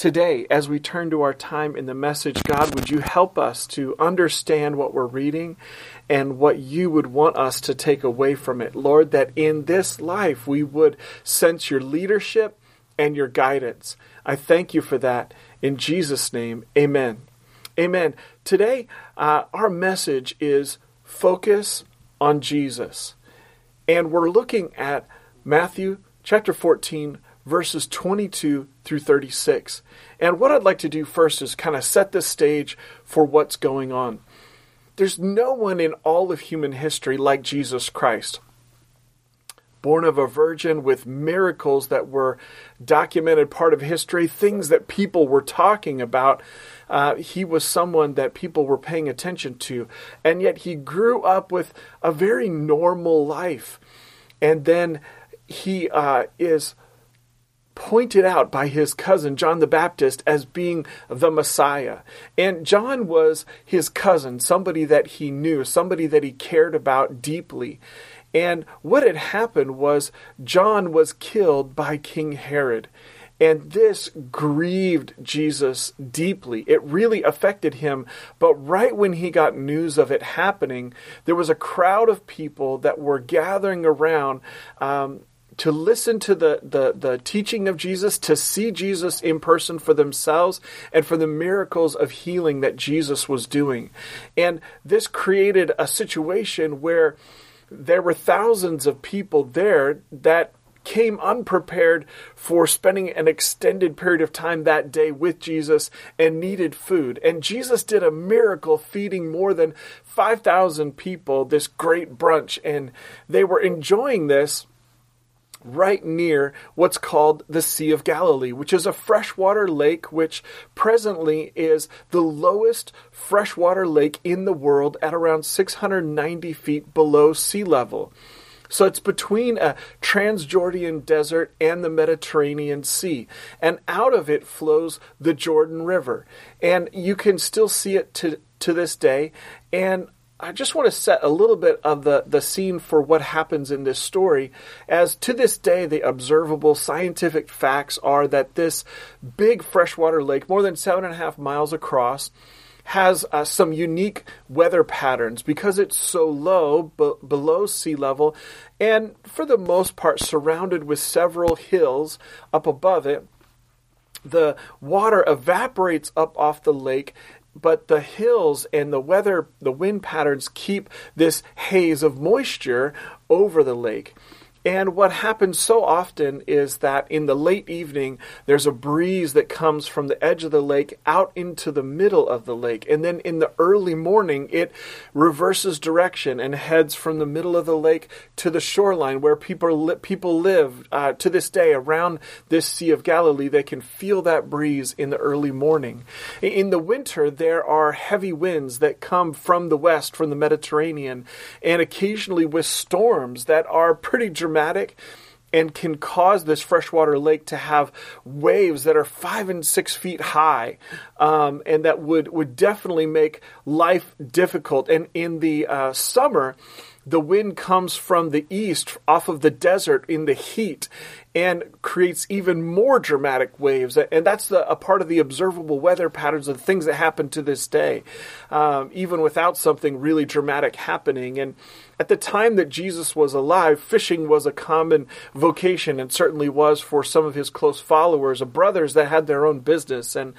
today, as we turn to our time in the message, God, would you help us to understand what we're reading and what you would want us to take away from it? Lord, that in this life we would sense your leadership and your guidance. I thank you for that. In Jesus' name, amen. Amen. Today, uh, our message is focus on Jesus. And we're looking at Matthew chapter 14, verses 22 through 36. And what I'd like to do first is kind of set the stage for what's going on. There's no one in all of human history like Jesus Christ. Born of a virgin with miracles that were documented part of history, things that people were talking about. Uh, he was someone that people were paying attention to. And yet he grew up with a very normal life. And then he uh, is pointed out by his cousin John the Baptist as being the Messiah. And John was his cousin, somebody that he knew, somebody that he cared about deeply. And what had happened was John was killed by King Herod. And this grieved Jesus deeply. It really affected him. But right when he got news of it happening, there was a crowd of people that were gathering around um, to listen to the, the, the teaching of Jesus, to see Jesus in person for themselves, and for the miracles of healing that Jesus was doing. And this created a situation where there were thousands of people there that came unprepared for spending an extended period of time that day with Jesus and needed food. And Jesus did a miracle feeding more than 5,000 people this great brunch. And they were enjoying this right near what's called the Sea of Galilee, which is a freshwater lake which presently is the lowest freshwater lake in the world at around 690 feet below sea level. So it's between a Transjordan desert and the Mediterranean Sea. And out of it flows the Jordan River. And you can still see it to, to this day. And I just want to set a little bit of the, the scene for what happens in this story, as to this day, the observable scientific facts are that this big freshwater lake, more than seven and a half miles across, has uh, some unique weather patterns because it's so low, b- below sea level, and for the most part surrounded with several hills up above it. The water evaporates up off the lake but the hills and the weather, the wind patterns keep this haze of moisture over the lake. And what happens so often is that in the late evening, there's a breeze that comes from the edge of the lake out into the middle of the lake. And then in the early morning, it reverses direction and heads from the middle of the lake to the shoreline where people, li- people live uh, to this day around this Sea of Galilee. They can feel that breeze in the early morning. In the winter, there are heavy winds that come from the west, from the Mediterranean, and occasionally with storms that are pretty dramatic dramatic and can cause this freshwater lake to have waves that are five and six feet high, um, and that would would definitely make life difficult. And in the uh, summer, the wind comes from the east off of the desert in the heat and creates even more dramatic waves. And that's the, a part of the observable weather patterns of things that happen to this day, um, even without something really dramatic happening. And at the time that Jesus was alive, fishing was a common vocation and certainly was for some of his close followers, brothers that had their own business. And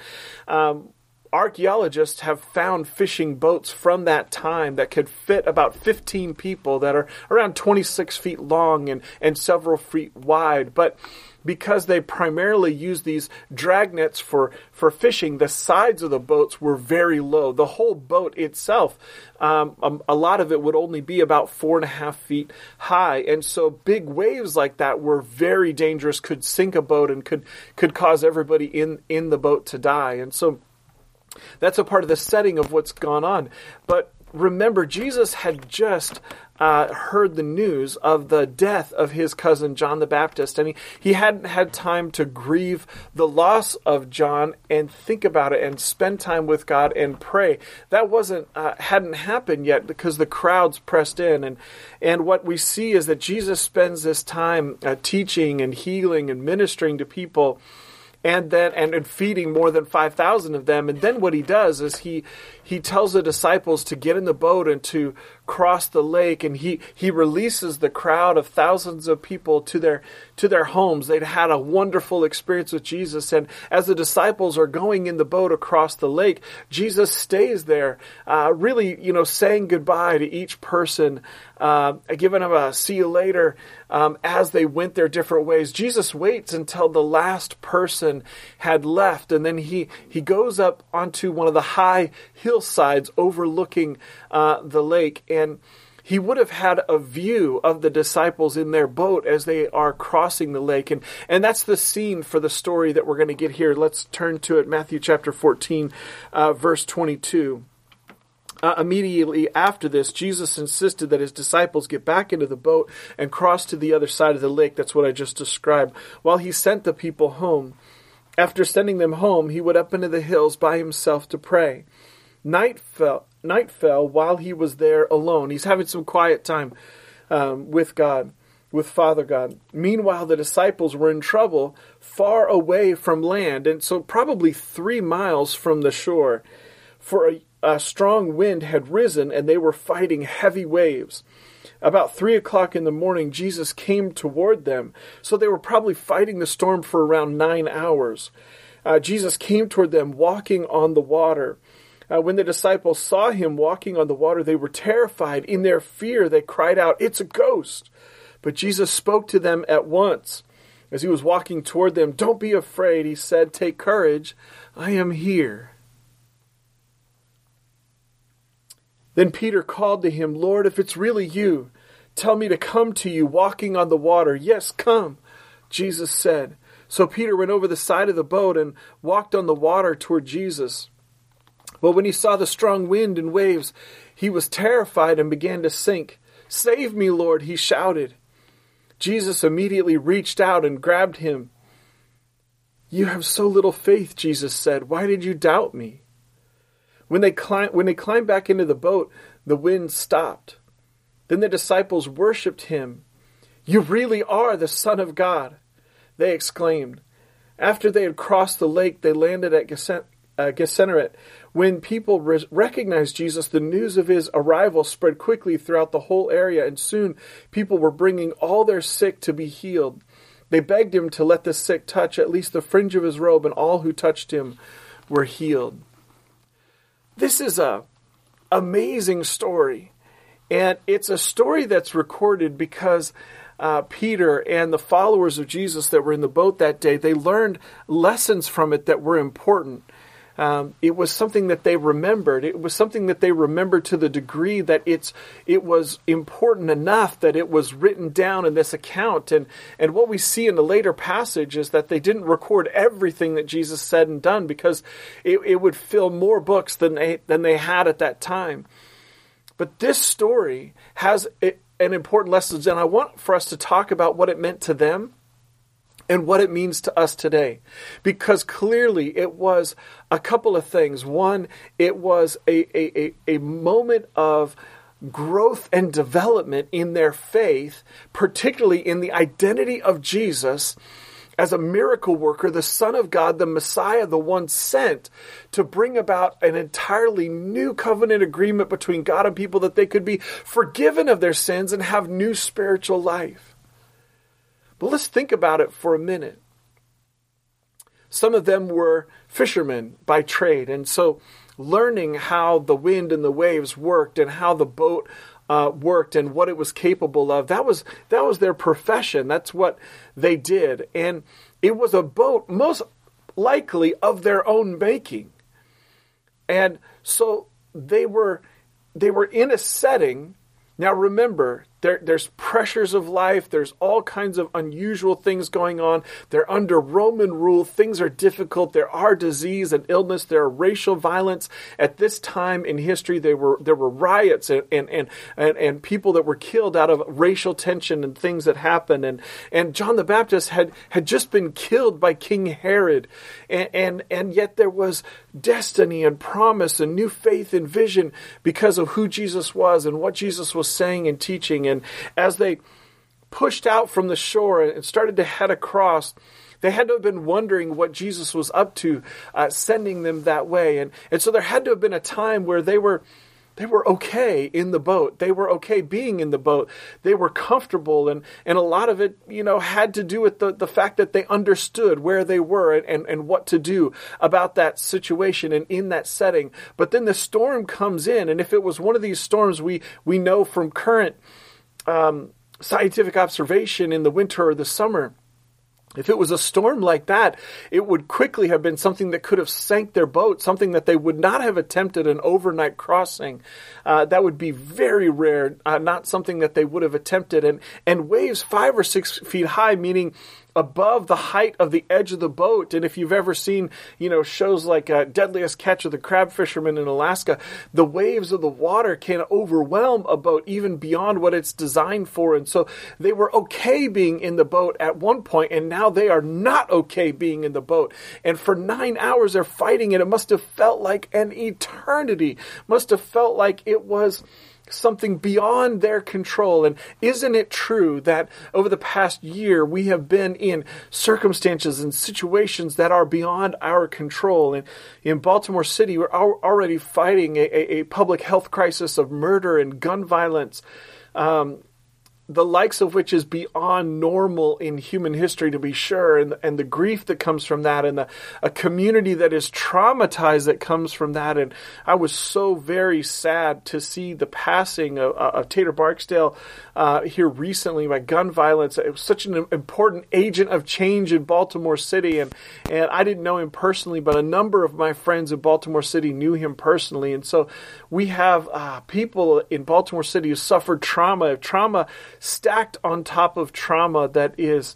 um, archaeologists have found fishing boats from that time that could fit about 15 people that are around 26 feet long and, and several feet wide. But because they primarily used these drag nets for, for fishing, the sides of the boats were very low. The whole boat itself, um, um, a lot of it would only be about four and a half feet high. And so big waves like that were very dangerous, could sink a boat and could, could cause everybody in, in the boat to die. And so that's a part of the setting of what's gone on. But remember, Jesus had just uh, heard the news of the death of his cousin John the Baptist, and he, he hadn't had time to grieve the loss of John and think about it and spend time with God and pray. That wasn't uh, hadn't happened yet because the crowds pressed in, and and what we see is that Jesus spends this time uh, teaching and healing and ministering to people and then and, feeding more than 5000 of them. And then what he does is he he tells the disciples to get in the boat and to cross the lake and he he releases the crowd of thousands of people to their to their homes. They'd had a wonderful experience with Jesus. And as the disciples are going in the boat across the lake Jesus stays there uh, really you know saying goodbye to each person uh, giving them a see you later um, as they went their different ways. Jesus waits until the last person had left. And then he he goes up onto one of the high hillsides overlooking uh, the lake. And he would have had a view of the disciples in their boat as they are crossing the lake. And, and that's the scene for the story that we're going to get here. Let's turn to it. Matthew chapter 14, uh, verse 22. Uh, immediately after this, Jesus insisted that his disciples get back into the boat and cross to the other side of the lake. That's what I just described. While he sent the people home. After sending them home, he went up into the hills by himself to pray. Night fell, night fell while he was there alone. He's having some quiet time um, with God, with Father God. Meanwhile, the disciples were in trouble far away from land, and so probably three miles from the shore. For a, a strong wind had risen, and they were fighting heavy waves. About three o'clock in the morning, Jesus came toward them. So they were probably fighting the storm for around nine hours. Uh, Jesus came toward them walking on the water. Uh, when the disciples saw him walking on the water, they were terrified. In their fear, they cried out, It's a ghost! But Jesus spoke to them at once. As he was walking toward them, Don't be afraid, he said, Take courage, I am here. Then Peter called to him, Lord, if it's really you, tell me to come to you walking on the water. Yes, come, Jesus said. So Peter went over the side of the boat and walked on the water toward Jesus. But when he saw the strong wind and waves, he was terrified and began to sink. Save me, Lord, he shouted. Jesus immediately reached out and grabbed him. You have so little faith, Jesus said. Why did you doubt me? When they, climbed, when they climbed back into the boat, the wind stopped. Then the disciples worshipped him. You really are the Son of God, they exclaimed. After they had crossed the lake, they landed at Gennesaret, when people re- recognized Jesus, the news of his arrival spread quickly throughout the whole area, and soon people were bringing all their sick to be healed. They begged him to let the sick touch at least the fringe of his robe, and all who touched him were healed. This is a amazing story, and it's a story that's recorded because uh, Peter and the followers of Jesus that were in the boat that day, they learned lessons from it that were important. Um, it was something that they remembered. It was something that they remembered to the degree that it's it was important enough that it was written down in this account. And and what we see in the later passage is that they didn't record everything that Jesus said and done because it, it would fill more books than they than they had at that time. But this story has an important lesson, and I want for us to talk about what it meant to them and what it means to us today. Because clearly it was a couple of things. One, it was a, a, a, a moment of growth and development in their faith, particularly in the identity of Jesus as a miracle worker, the Son of God, the Messiah, the one sent to bring about an entirely new covenant agreement between God and people that they could be forgiven of their sins and have new spiritual life. But let's think about it for a minute. Some of them were fishermen by trade, and so learning how the wind and the waves worked and how the boat uh, worked and what it was capable of that was that was their profession. That's what they did, and it was a boat most likely of their own making, and so they were they were in a setting. Now remember, there, there's pressures of life. There's all kinds of unusual things going on. They're under Roman rule. Things are difficult. There are disease and illness. There are racial violence. At this time in history, there were there were riots and and and, and, and people that were killed out of racial tension and things that happened. And and John the Baptist had had just been killed by King Herod, and and, and yet there was destiny and promise and new faith and vision because of who Jesus was and what Jesus was saying and teaching. As they pushed out from the shore and started to head across, they had to have been wondering what Jesus was up to, uh, sending them that way. And, and so there had to have been a time where they were they were okay in the boat. They were okay being in the boat. They were comfortable and, and a lot of it, you know, had to do with the, the fact that they understood where they were and, and, and what to do about that situation and in that setting. But then the storm comes in, and if it was one of these storms we, we know from current um, scientific observation in the winter or the summer, if it was a storm like that, it would quickly have been something that could have sank their boat, something that they would not have attempted an overnight crossing. Uh, that would be very rare, uh, not something that they would have attempted. And, and waves five or six feet high, meaning above the height of the edge of the boat. And if you've ever seen, you know, shows like uh, Deadliest Catch of the Crab Fisherman in Alaska, the waves of the water can overwhelm a boat even beyond what it's designed for. And so they were okay being in the boat at one point, and now they are not okay being in the boat. And for nine hours they're fighting, and it must have felt like an eternity. Must have felt like it was something beyond their control. And isn't it true that over the past year we have been in circumstances and situations that are beyond our control? And in Baltimore City, we're already fighting a, a public health crisis of murder and gun violence. Um, the likes of which is beyond normal in human history, to be sure, and and the grief that comes from that, and the, a community that is traumatized that comes from that. And I was so very sad to see the passing of, uh, of Tater Barksdale uh, here recently by gun violence. It was such an important agent of change in Baltimore City, and and I didn't know him personally, but a number of my friends in Baltimore City knew him personally, and so we have uh, people in Baltimore City who suffered trauma, trauma stacked on top of trauma that is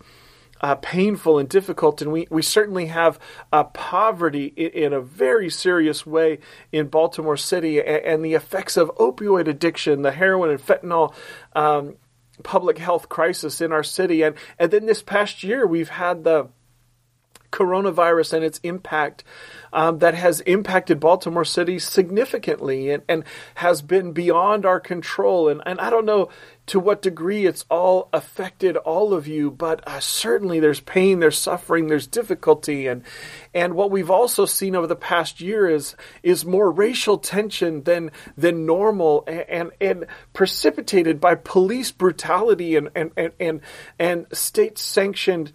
uh, painful and difficult. And we, we certainly have uh, poverty in, in, a very serious way in Baltimore City and, and, the effects of opioid addiction, the heroin and fentanyl. Um, public health crisis in our city and and then this past year we've had the coronavirus and its impact um, that has impacted Baltimore City significantly and, and has been beyond our control. And, and I don't know to what degree it's all affected all of you, but uh, certainly there's pain, there's suffering, there's difficulty, and and what we've also seen over the past year is is more racial tension than than normal, and and, and precipitated by police brutality and and and and, and state sanctioned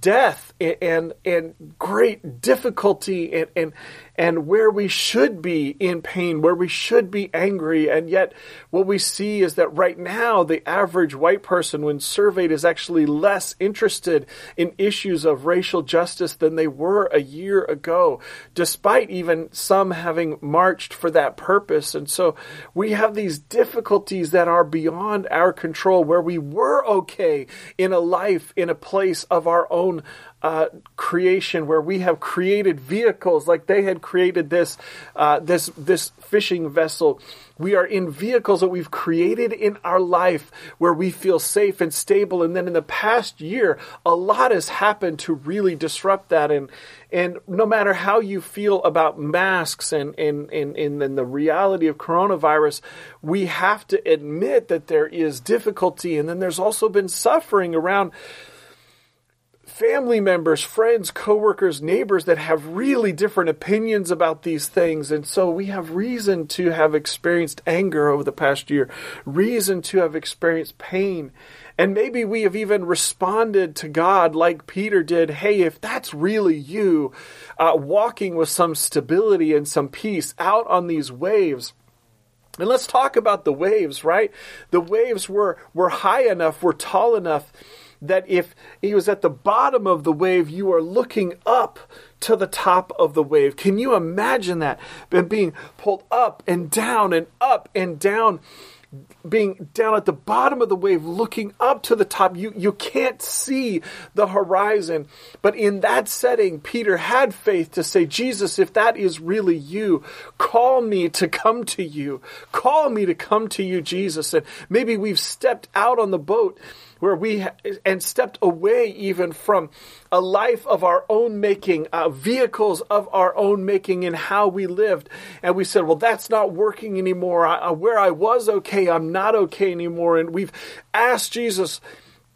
death and and great difficulty and and and where we should be in pain, where we should be angry, and yet what we see is that right now the average white person, when surveyed, is actually less interested in issues of racial justice than they were a year ago, despite even some having marched for that purpose. And so we have these difficulties that are beyond our control, where we were okay in a life, in a place of our own uh, creation where we have created vehicles like they had created this uh, this this fishing vessel. We are in vehicles that we've created in our life where we feel safe and stable. And then in the past year, a lot has happened to really disrupt that. And and no matter how you feel about masks and and, and, and the reality of coronavirus, we have to admit that there is difficulty. And then there's also been suffering around family members, friends, coworkers, neighbors that have really different opinions about these things. And so we have reason to have experienced anger over the past year, reason to have experienced pain. And maybe we have even responded to God like Peter did. Hey, if that's really you, uh, walking with some stability and some peace out on these waves, and let's talk about the waves, right? The waves were, were high enough, were tall enough that if he was at the bottom of the wave, you are looking up to the top of the wave. Can you imagine that? Being pulled up and down and up and down being down at the bottom of the wave looking up to the top you you can't see the horizon but in that setting Peter had faith to say Jesus if that is really you call me to come to you call me to come to you Jesus and maybe we've stepped out on the boat where we ha- and stepped away even from a life of our own making, uh, vehicles of our own making in how we lived, and we said, "Well, that's not working anymore. I, where I was okay, I'm not okay anymore." And we've asked Jesus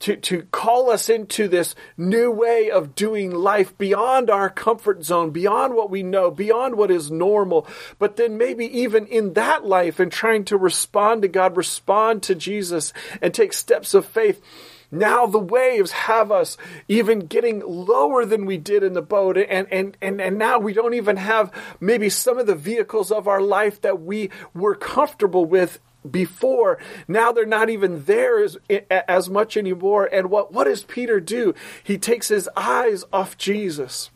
to, to call us into this new way of doing life beyond our comfort zone, beyond what we know, beyond what is normal. But then maybe even in that life and trying to respond to God, respond to Jesus and take steps of faith. Now the waves have us even getting lower than we did in the boat. And, and, and, and now we don't even have maybe some of the vehicles of our life that we were comfortable with before. Now they're not even there as, as much anymore. And what, what does Peter do? He takes his eyes off Jesus.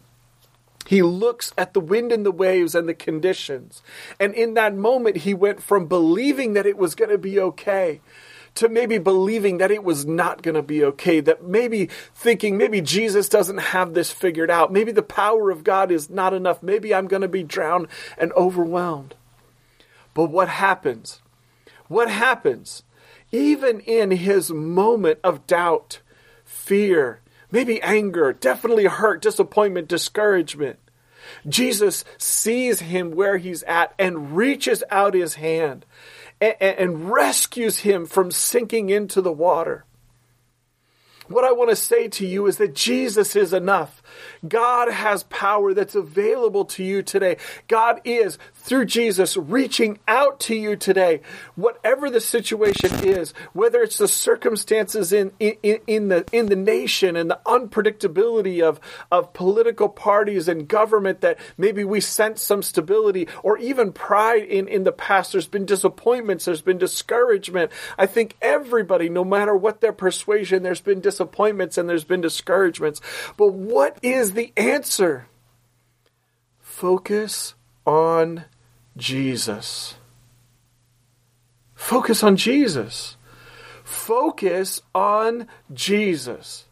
He looks at the wind and the waves and the conditions. And in that moment, he went from believing that it was going to be okay to maybe believing that it was not going to be okay, that maybe thinking maybe Jesus doesn't have this figured out. Maybe the power of God is not enough. Maybe I'm going to be drowned and overwhelmed. But what happens? What happens? Even in his moment of doubt, fear, maybe anger, definitely hurt, disappointment, discouragement, Jesus sees him where he's at and reaches out his hand and, and rescues him from sinking into the water. What I want to say to you is that Jesus is enough. God has power that's available to you today. God is, through Jesus, reaching out to you today. Whatever the situation is, whether it's the circumstances in, in, in, the, in the nation and the unpredictability of, of political parties and government that maybe we sense some stability or even pride in, in the past. There's been disappointments. There's been discouragement. I think everybody, no matter what their persuasion, there's been disappointments and there's been discouragements. But what is the answer? Focus on Jesus. Focus on Jesus. Focus on Jesus.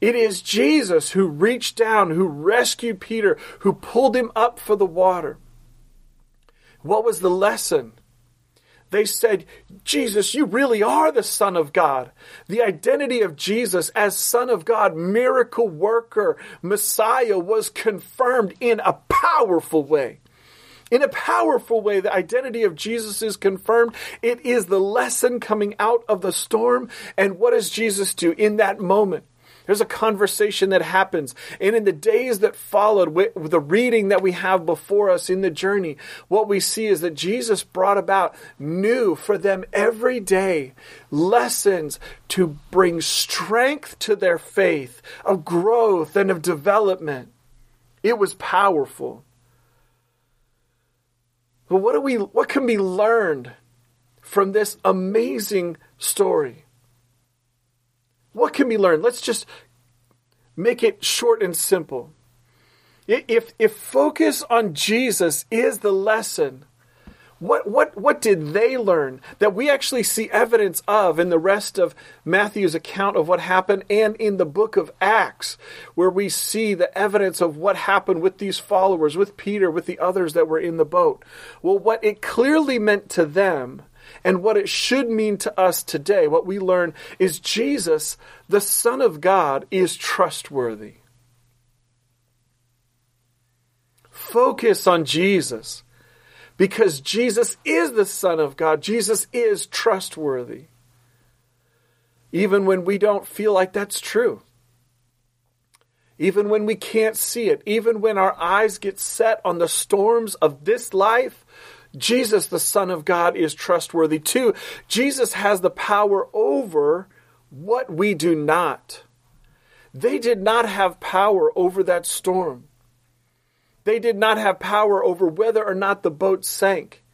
It is Jesus who reached down, who rescued Peter, who pulled him up for the water. What was the lesson? They said, Jesus, you really are the Son of God. The identity of Jesus as Son of God, miracle worker, Messiah was confirmed in a powerful way. In a powerful way, the identity of Jesus is confirmed. It is the lesson coming out of the storm. And what does Jesus do in that moment? There's a conversation that happens. And in the days that followed, with the reading that we have before us in the journey, what we see is that Jesus brought about new for them every day lessons to bring strength to their faith, of growth and of development. It was powerful. But what do we what can be learned from this amazing story? What can be learned? Let's just make it short and simple. If, if focus on Jesus is the lesson, what, what, what did they learn that we actually see evidence of in the rest of Matthew's account of what happened and in the book of Acts, where we see the evidence of what happened with these followers, with Peter, with the others that were in the boat? Well, what it clearly meant to them and what it should mean to us today, what we learn is Jesus, the Son of God, is trustworthy. Focus on Jesus because Jesus is the Son of God. Jesus is trustworthy. Even when we don't feel like that's true. Even when we can't see it. Even when our eyes get set on the storms of this life Jesus, the Son of God, is trustworthy too. Jesus has the power over what we do not. They did not have power over that storm. They did not have power over whether or not the boat sank.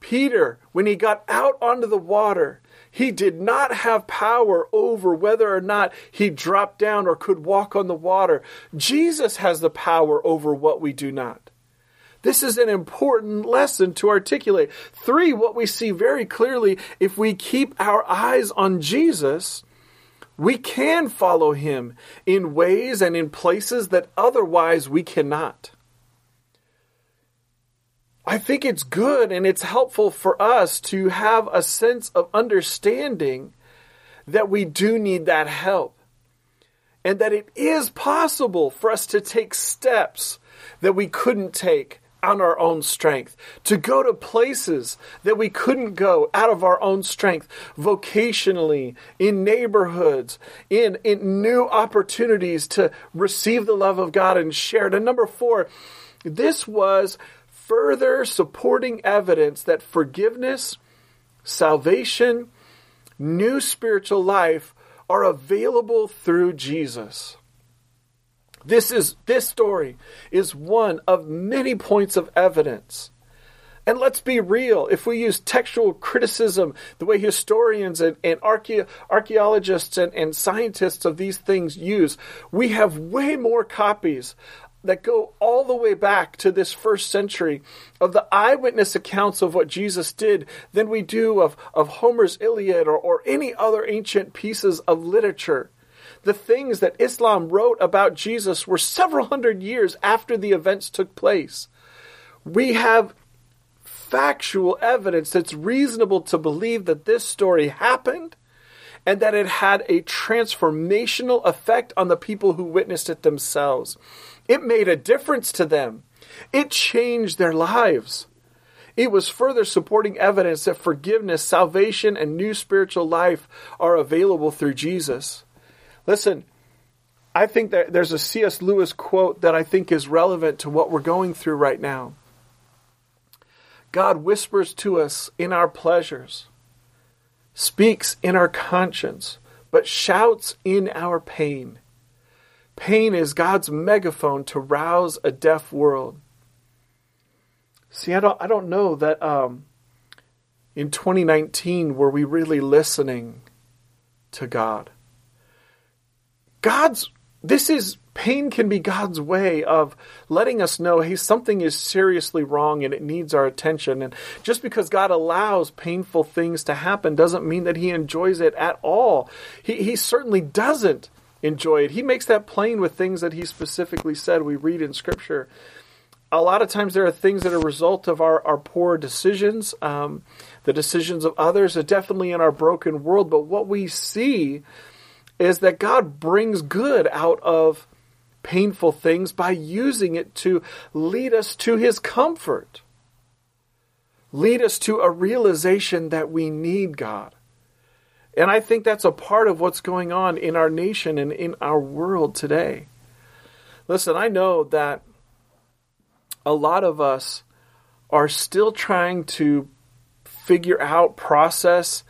Peter, when he got out onto the water, he did not have power over whether or not he dropped down or could walk on the water. Jesus has the power over what we do not. This is an important lesson to articulate. Three, what we see very clearly if we keep our eyes on Jesus, we can follow him in ways and in places that otherwise we cannot. I think it's good and it's helpful for us to have a sense of understanding that we do need that help and that it is possible for us to take steps that we couldn't take on our own strength, to go to places that we couldn't go out of our own strength, vocationally, in neighborhoods, in, in new opportunities to receive the love of God and share it. And number four, this was further supporting evidence that forgiveness, salvation, new spiritual life are available through Jesus. This is this story is one of many points of evidence. And let's be real, if we use textual criticism, the way historians and, and archae- archaeologists and, and scientists of these things use, we have way more copies that go all the way back to this first century of the eyewitness accounts of what Jesus did than we do of, of Homer's Iliad or, or any other ancient pieces of literature the things that Islam wrote about Jesus were several hundred years after the events took place. We have factual evidence that's reasonable to believe that this story happened and that it had a transformational effect on the people who witnessed it themselves. It made a difference to them. It changed their lives. It was further supporting evidence that forgiveness, salvation, and new spiritual life are available through Jesus. Listen, I think that there's a C.S. Lewis quote that I think is relevant to what we're going through right now. God whispers to us in our pleasures, speaks in our conscience, but shouts in our pain. Pain is God's megaphone to rouse a deaf world. See, I don't, I don't know that um, in 2019 were we really listening to God. God's this is pain can be God's way of letting us know, hey, something is seriously wrong and it needs our attention. And just because God allows painful things to happen doesn't mean that He enjoys it at all. He, he certainly doesn't enjoy it. He makes that plain with things that He specifically said we read in Scripture. A lot of times there are things that are a result of our, our poor decisions, um, the decisions of others, are definitely in our broken world. But what we see is that God brings good out of painful things by using it to lead us to his comfort. Lead us to a realization that we need God. And I think that's a part of what's going on in our nation and in our world today. Listen, I know that a lot of us are still trying to figure out, process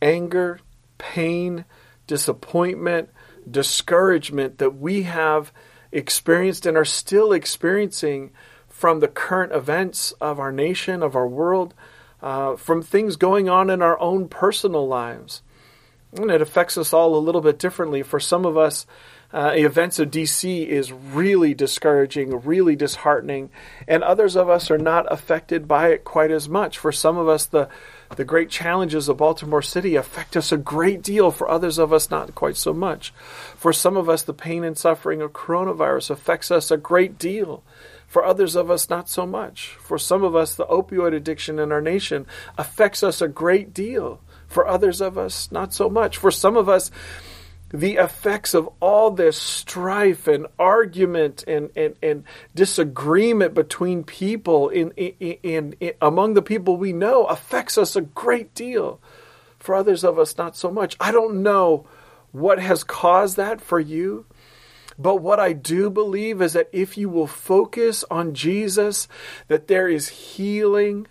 anger, pain, disappointment, discouragement that we have experienced and are still experiencing from the current events of our nation, of our world, uh, from things going on in our own personal lives. And it affects us all a little bit differently. For some of us, uh, events of DC is really discouraging, really disheartening, and others of us are not affected by it quite as much. For some of us, the the great challenges of Baltimore City affect us a great deal. For others of us, not quite so much. For some of us, the pain and suffering of coronavirus affects us a great deal. For others of us, not so much. For some of us, the opioid addiction in our nation affects us a great deal. For others of us, not so much. For some of us, the effects of all this strife and argument and, and, and disagreement between people in, in, in, in, among the people we know affects us a great deal. For others of us, not so much. I don't know what has caused that for you. But what I do believe is that if you will focus on Jesus, that there is healing,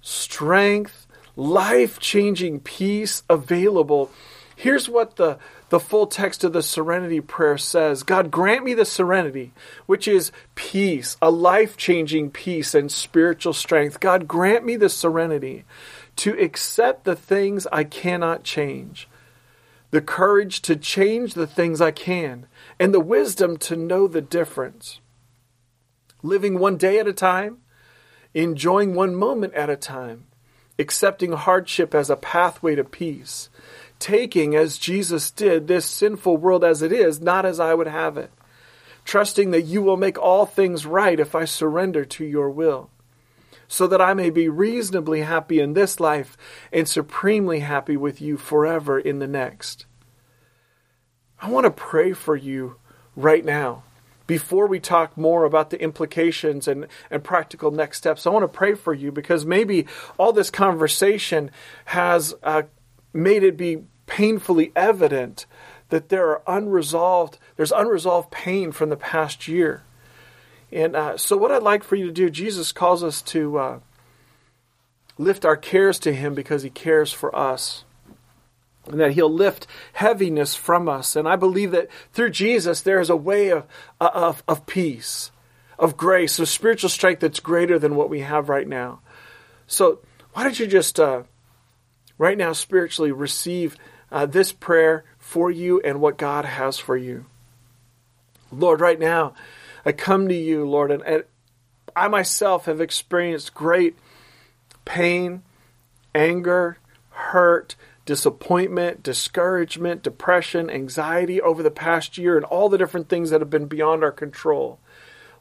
strength, life changing peace available. Here's what the, the full text of the serenity prayer says God, grant me the serenity, which is peace, a life changing peace and spiritual strength. God, grant me the serenity to accept the things I cannot change, the courage to change the things I can, and the wisdom to know the difference. Living one day at a time, enjoying one moment at a time, accepting hardship as a pathway to peace taking, as Jesus did, this sinful world as it is, not as I would have it, trusting that you will make all things right if I surrender to your will, so that I may be reasonably happy in this life and supremely happy with you forever in the next. I want to pray for you right now before we talk more about the implications and, and practical next steps, I want to pray for you because maybe all this conversation has uh, made it be painfully evident that there are unresolved, there's unresolved pain from the past year. And uh, so, what I'd like for you to do, Jesus calls us to uh, lift our cares to Him because He cares for us and that he'll lift heaviness from us. And I believe that through Jesus, there is a way of, of, of peace, of grace, of spiritual strength that's greater than what we have right now. So, why don't you just uh, right now spiritually receive uh, this prayer for you and what God has for you? Lord, right now, I come to you, Lord, and, and I myself have experienced great pain, anger, hurt, disappointment, discouragement, depression, anxiety over the past year, and all the different things that have been beyond our control.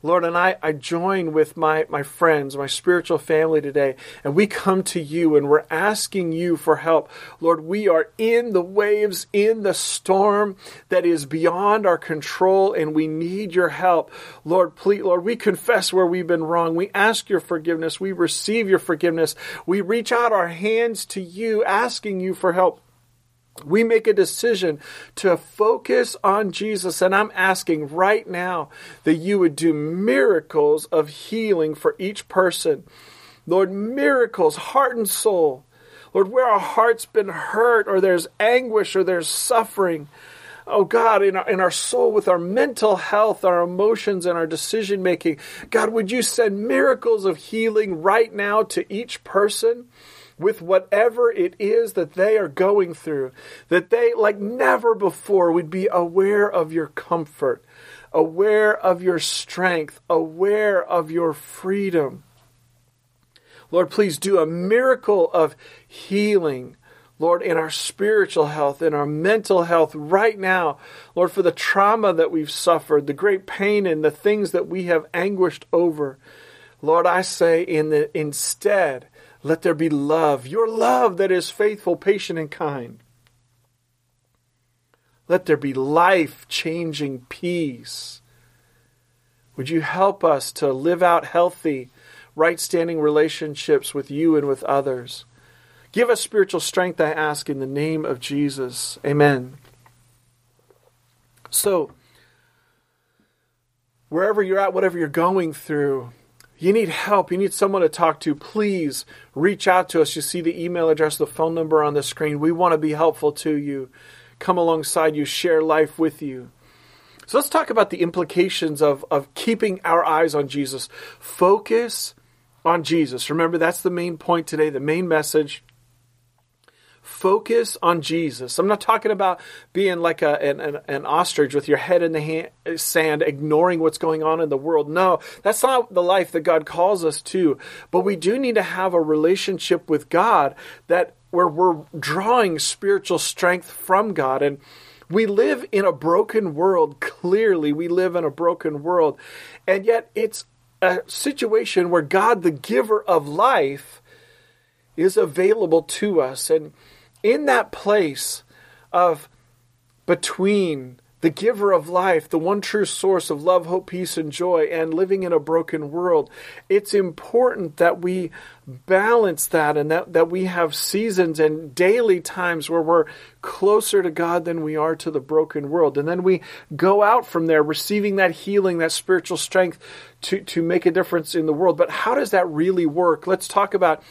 Lord, and I, I join with my, my friends, my spiritual family today, and we come to you and we're asking you for help. Lord, we are in the waves, in the storm that is beyond our control, and we need your help. Lord, please, Lord, we confess where we've been wrong. We ask your forgiveness. We receive your forgiveness. We reach out our hands to you, asking you for help we make a decision to focus on Jesus. And I'm asking right now that you would do miracles of healing for each person. Lord, miracles, heart and soul. Lord, where our heart's been hurt or there's anguish or there's suffering. Oh God, in our, in our soul, with our mental health, our emotions, and our decision making, God, would you send miracles of healing right now to each person? With whatever it is that they are going through, that they, like never before, would be aware of your comfort, aware of your strength, aware of your freedom. Lord, please do a miracle of healing. Lord, in our spiritual health, in our mental health right now, Lord, for the trauma that we've suffered, the great pain and the things that we have anguished over. Lord, I say in the instead, let there be love, your love that is faithful, patient, and kind. Let there be life changing peace. Would you help us to live out healthy, right standing relationships with you and with others? Give us spiritual strength, I ask, in the name of Jesus. Amen. So, wherever you're at, whatever you're going through, you need help, you need someone to talk to, please reach out to us. You see the email address, the phone number on the screen. We want to be helpful to you, come alongside you, share life with you. So let's talk about the implications of, of keeping our eyes on Jesus. Focus on Jesus. Remember, that's the main point today, the main message. Focus on Jesus. I'm not talking about being like a, an, an, an ostrich with your head in the hand, sand, ignoring what's going on in the world. No, that's not the life that God calls us to. But we do need to have a relationship with God that where we're drawing spiritual strength from God. And we live in a broken world. Clearly, we live in a broken world. And yet, it's a situation where God, the giver of life, is available to us. And in that place of between the giver of life, the one true source of love, hope, peace, and joy, and living in a broken world, it's important that we balance that and that, that we have seasons and daily times where we're closer to God than we are to the broken world. And then we go out from there receiving that healing, that spiritual strength to, to make a difference in the world. But how does that really work? Let's talk about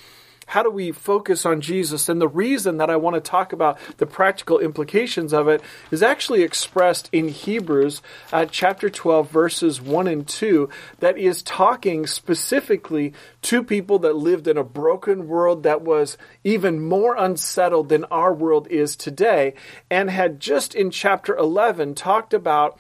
how do we focus on Jesus? And the reason that I want to talk about the practical implications of it is actually expressed in Hebrews uh, chapter 12, verses 1 and 2, that is talking specifically to people that lived in a broken world that was even more unsettled than our world is today, and had just in chapter 11 talked about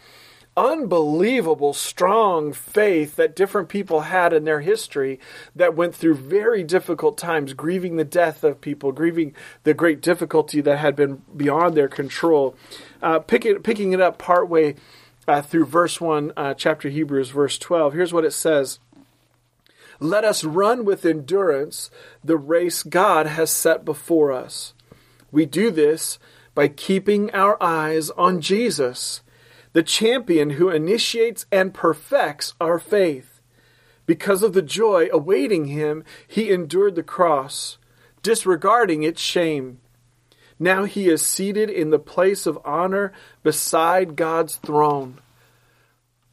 unbelievable strong faith that different people had in their history that went through very difficult times, grieving the death of people, grieving the great difficulty that had been beyond their control. Uh, picking, picking it up partway uh, through verse 1, uh, chapter Hebrews, verse 12, here's what it says. Let us run with endurance the race God has set before us. We do this by keeping our eyes on Jesus the champion who initiates and perfects our faith. Because of the joy awaiting him, he endured the cross, disregarding its shame. Now he is seated in the place of honor beside God's throne.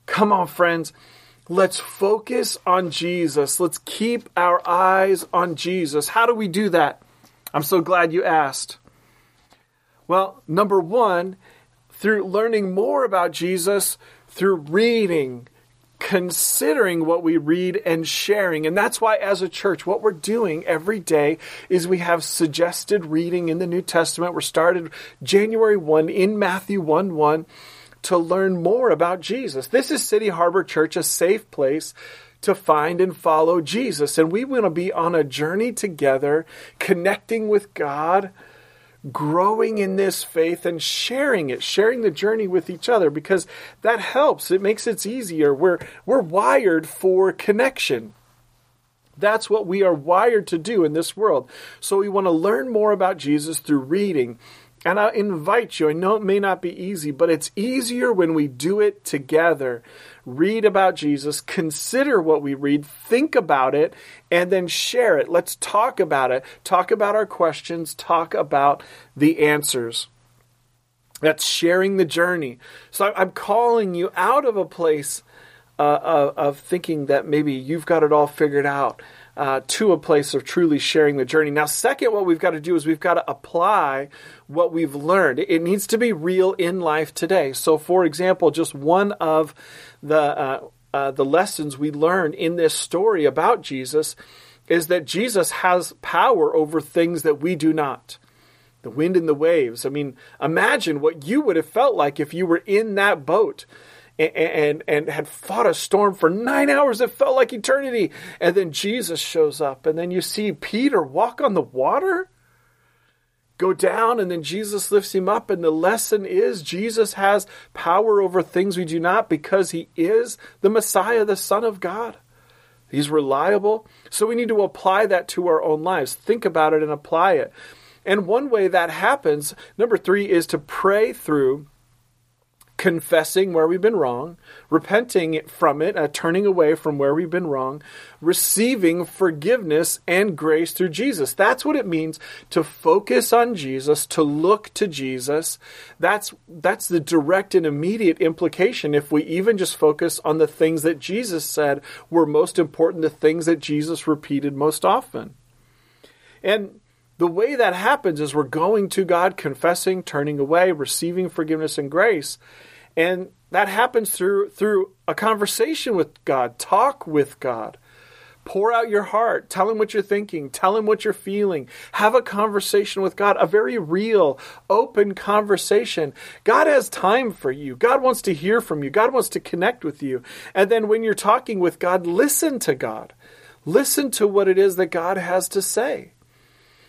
Come on, friends. Let's focus on Jesus. Let's keep our eyes on Jesus. How do we do that? I'm so glad you asked. Well, number one, through learning more about Jesus through reading, considering what we read and sharing. And that's why, as a church, what we're doing every day is we have suggested reading in the New Testament. We're started January 1 in Matthew 1 1 to learn more about Jesus. This is City Harbor Church, a safe place to find and follow Jesus. And we want to be on a journey together, connecting with God growing in this faith and sharing it, sharing the journey with each other because that helps. It makes it easier. We're we're wired for connection. That's what we are wired to do in this world. So we want to learn more about Jesus through reading and I invite you, I know it may not be easy, but it's easier when we do it together. Read about Jesus, consider what we read, think about it, and then share it. Let's talk about it. Talk about our questions, talk about the answers. That's sharing the journey. So I'm calling you out of a place uh, of, of thinking that maybe you've got it all figured out uh, to a place of truly sharing the journey. Now, second, what we've got to do is we've got to apply what we've learned. It needs to be real in life today. So, for example, just one of the uh, uh, the lessons we learn in this story about Jesus is that Jesus has power over things that we do not. The wind and the waves. I mean, imagine what you would have felt like if you were in that boat and, and, had fought a storm for nine hours. It felt like eternity. And then Jesus shows up, and then you see Peter walk on the water, go down, and then Jesus lifts him up. And the lesson is Jesus has power over things we do not because he is the Messiah, the Son of God. He's reliable. So we need to apply that to our own lives. Think about it and apply it. And one way that happens, number three, is to pray through confessing where we've been wrong, repenting from it, uh, turning away from where we've been wrong, receiving forgiveness and grace through Jesus. That's what it means to focus on Jesus, to look to Jesus. That's that's the direct and immediate implication if we even just focus on the things that Jesus said were most important, the things that Jesus repeated most often. And the way that happens is we're going to God, confessing, turning away, receiving forgiveness and grace. And that happens through through a conversation with God, talk with God. Pour out your heart. Tell him what you're thinking. Tell him what you're feeling. Have a conversation with God, a very real, open conversation. God has time for you. God wants to hear from you. God wants to connect with you. And then when you're talking with God, listen to God. Listen to what it is that God has to say.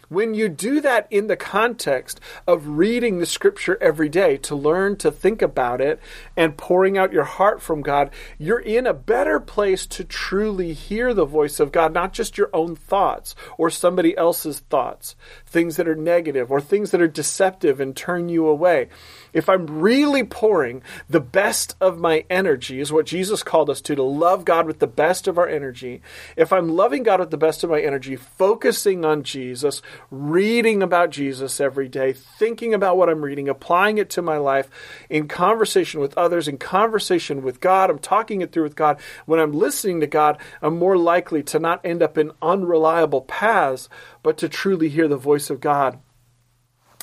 When you do that in the context of reading the scripture every day to learn to think about it and pouring out your heart from God, you're in a better place to truly hear the voice of God, not just your own thoughts or somebody else's thoughts, things that are negative or things that are deceptive and turn you away if I'm really pouring the best of my energy, is what Jesus called us to, to love God with the best of our energy, if I'm loving God with the best of my energy, focusing on Jesus, reading about Jesus every day, thinking about what I'm reading, applying it to my life, in conversation with others, in conversation with God, I'm talking it through with God, when I'm listening to God, I'm more likely to not end up in unreliable paths, but to truly hear the voice of God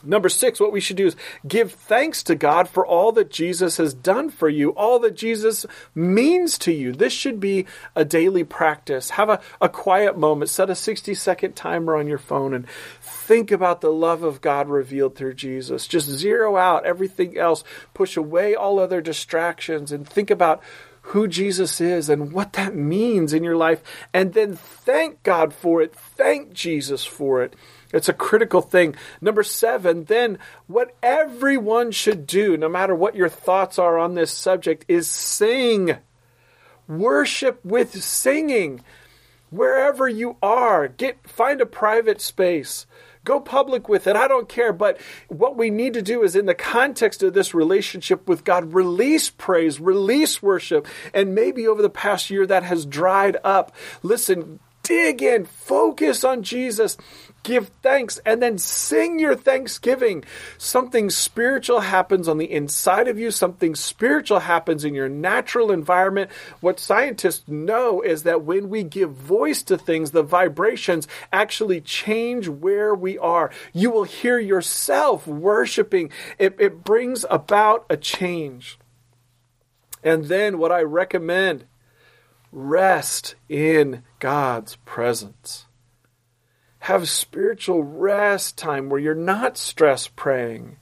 Number six, what we should do is give thanks to God for all that Jesus has done for you, all that Jesus means to you. This should be a daily practice. Have a, a quiet moment, set a 60 second timer on your phone, and think about the love of God revealed through Jesus. Just zero out everything else, push away all other distractions, and think about who Jesus is and what that means in your life, and then thank God for it. Thank Jesus for it. It's a critical thing. Number seven, then what everyone should do, no matter what your thoughts are on this subject, is sing. Worship with singing. Wherever you are, get find a private space. Go public with it. I don't care. But what we need to do is, in the context of this relationship with God, release praise, release worship. And maybe over the past year that has dried up. Listen, dig in, focus on Jesus, give thanks, and then sing your thanksgiving. Something spiritual happens on the inside of you, something spiritual happens in your natural environment. What scientists know is that when we give voice to things, the vibrations actually change where we are. You will hear yourself worshiping, it, it brings about a change. And then, what I recommend rest in God's presence. Have spiritual rest time where you're not stress praying,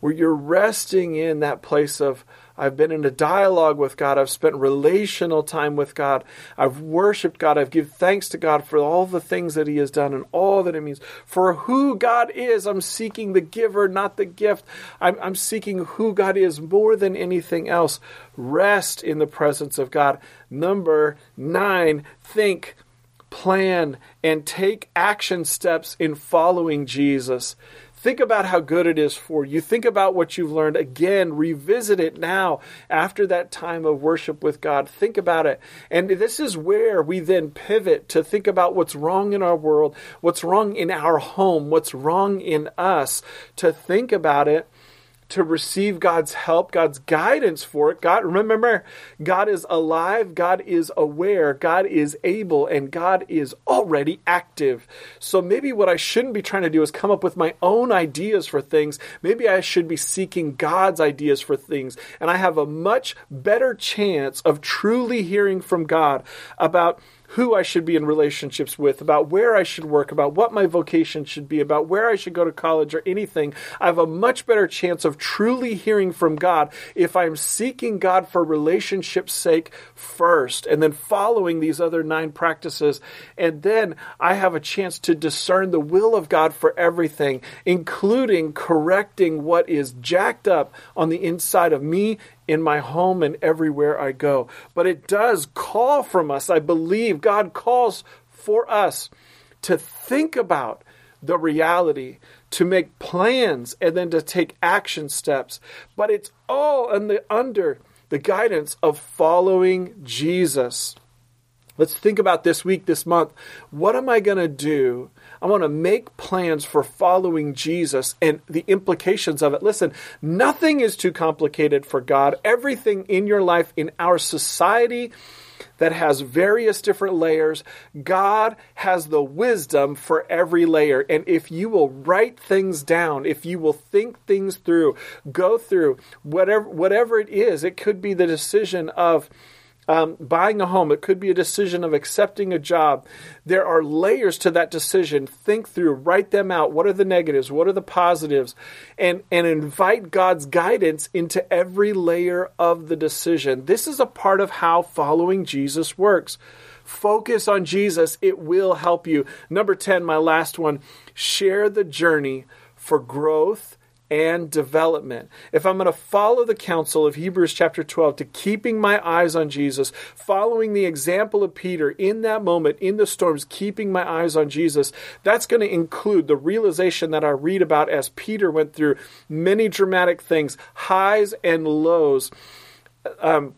where you're resting in that place of I've been in a dialogue with God. I've spent relational time with God. I've worshiped God. I've given thanks to God for all the things that He has done and all that it means. For who God is, I'm seeking the giver, not the gift. I'm, I'm seeking who God is more than anything else. Rest in the presence of God. Number nine, think plan and take action steps in following Jesus. Think about how good it is for you. Think about what you've learned. Again, revisit it now after that time of worship with God. Think about it. And this is where we then pivot to think about what's wrong in our world, what's wrong in our home, what's wrong in us, to think about it to receive God's help, God's guidance for it. God, remember, God is alive, God is aware, God is able, and God is already active. So maybe what I shouldn't be trying to do is come up with my own ideas for things. Maybe I should be seeking God's ideas for things. And I have a much better chance of truly hearing from God about who I should be in relationships with, about where I should work, about what my vocation should be, about where I should go to college or anything, I have a much better chance of truly hearing from God if I'm seeking God for relationship's sake first and then following these other nine practices. And then I have a chance to discern the will of God for everything, including correcting what is jacked up on the inside of me in my home and everywhere I go. But it does call from us. I believe God calls for us to think about the reality, to make plans, and then to take action steps. But it's all the, under the guidance of following Jesus. Let's think about this week, this month. What am I going to do I want to make plans for following Jesus and the implications of it. Listen, nothing is too complicated for God. Everything in your life, in our society, that has various different layers. God has the wisdom for every layer. And if you will write things down, if you will think things through, go through whatever whatever it is, it could be the decision of um, buying a home, it could be a decision of accepting a job. There are layers to that decision. Think through, write them out. What are the negatives? What are the positives? And, and invite God's guidance into every layer of the decision. This is a part of how following Jesus works. Focus on Jesus, it will help you. Number 10, my last one share the journey for growth and development. If I'm going to follow the counsel of Hebrews chapter 12 to keeping my eyes on Jesus, following the example of Peter in that moment, in the storms, keeping my eyes on Jesus, that's going to include the realization that I read about as Peter went through many dramatic things, highs and lows. Um,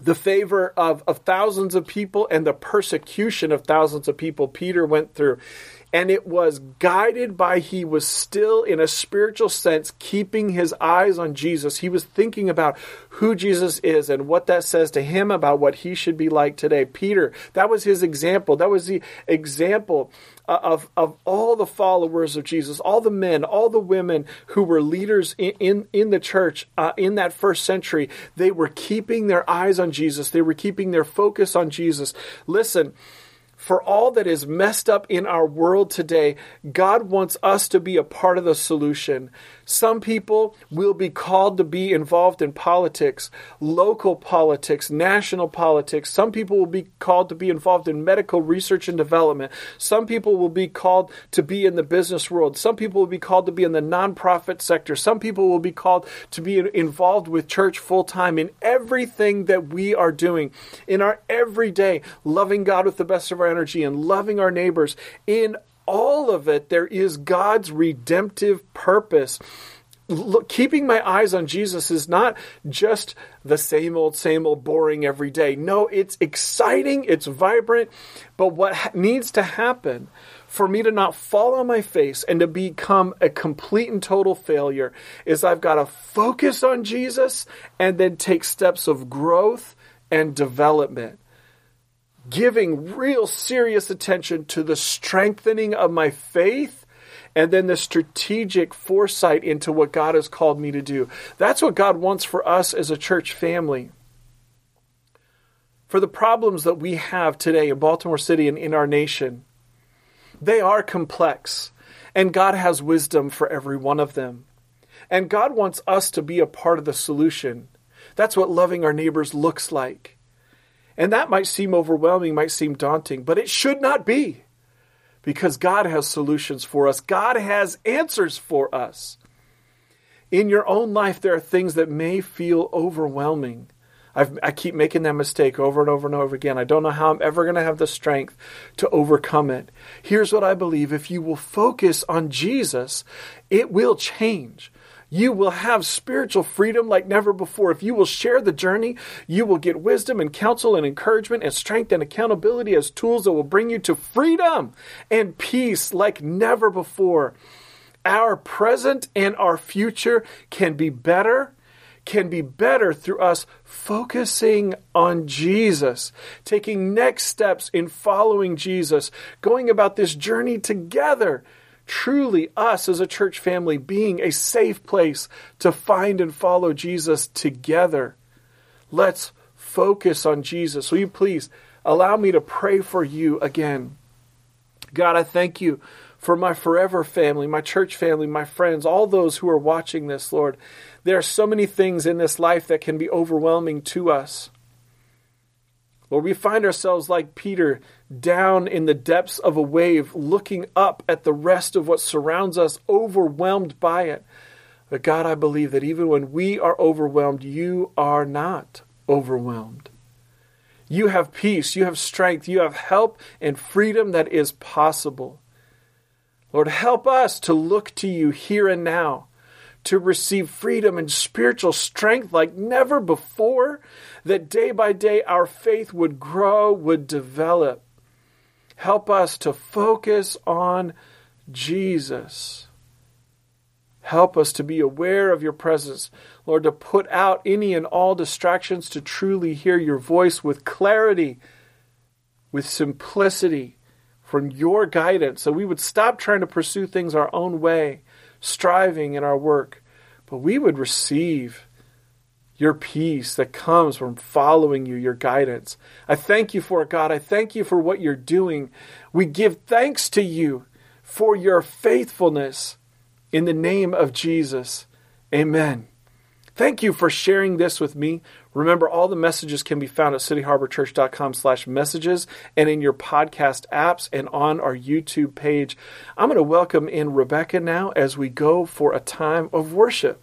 the favor of, of thousands of people and the persecution of thousands of people Peter went through and it was guided by he was still in a spiritual sense keeping his eyes on Jesus. He was thinking about who Jesus is and what that says to him about what he should be like today. Peter, that was his example. That was the example of, of all the followers of Jesus, all the men, all the women who were leaders in, in, in the church uh, in that first century. They were keeping their eyes on Jesus. They were keeping their focus on Jesus. Listen, for all that is messed up in our world today, God wants us to be a part of the solution. Some people will be called to be involved in politics, local politics, national politics. Some people will be called to be involved in medical research and development. Some people will be called to be in the business world. Some people will be called to be in the nonprofit sector. Some people will be called to be involved with church full time in everything that we are doing in our everyday, loving God with the best of our energy and loving our neighbors in all of it, there is God's redemptive purpose. Look, keeping my eyes on Jesus is not just the same old, same old, boring every day. No, it's exciting, it's vibrant. But what ha- needs to happen for me to not fall on my face and to become a complete and total failure is I've got to focus on Jesus and then take steps of growth and development. Giving real serious attention to the strengthening of my faith and then the strategic foresight into what God has called me to do. That's what God wants for us as a church family. For the problems that we have today in Baltimore City and in our nation, they are complex, and God has wisdom for every one of them. And God wants us to be a part of the solution. That's what loving our neighbors looks like. And that might seem overwhelming, might seem daunting, but it should not be because God has solutions for us. God has answers for us. In your own life, there are things that may feel overwhelming. I've, i keep making that mistake over and over and over again. I don't know how I'm ever going to have the strength to overcome it. Here's what I believe if you will focus on Jesus, it will change. You will have spiritual freedom like never before. If you will share the journey, you will get wisdom and counsel and encouragement and strength and accountability as tools that will bring you to freedom and peace like never before. Our present and our future can be better can be better through us focusing on Jesus, taking next steps in following Jesus, going about this journey together. Truly, us as a church family being a safe place to find and follow Jesus together. Let's focus on Jesus. Will you please allow me to pray for you again? God, I thank you for my forever family, my church family, my friends, all those who are watching this, Lord. There are so many things in this life that can be overwhelming to us. Lord, we find ourselves like Peter down in the depths of a wave, looking up at the rest of what surrounds us, overwhelmed by it. But God, I believe that even when we are overwhelmed, you are not overwhelmed. You have peace, you have strength, you have help and freedom that is possible. Lord, help us to look to you here and now to receive freedom and spiritual strength like never before, that day by day our faith would grow, would develop. Help us to focus on Jesus. Help us to be aware of your presence, Lord, to put out any and all distractions, to truly hear your voice with clarity, with simplicity from your guidance, so we would stop trying to pursue things our own way striving in our work, but we would receive your peace that comes from following you, your guidance. I thank you for it, God. I thank you for what you're doing. We give thanks to you for your faithfulness in the name of Jesus. Amen. Thank you for sharing this with me. Remember, all the messages can be found at cityharborchurch.com slash messages and in your podcast apps and on our YouTube page. I'm going to welcome in Rebecca now as we go for a time of worship.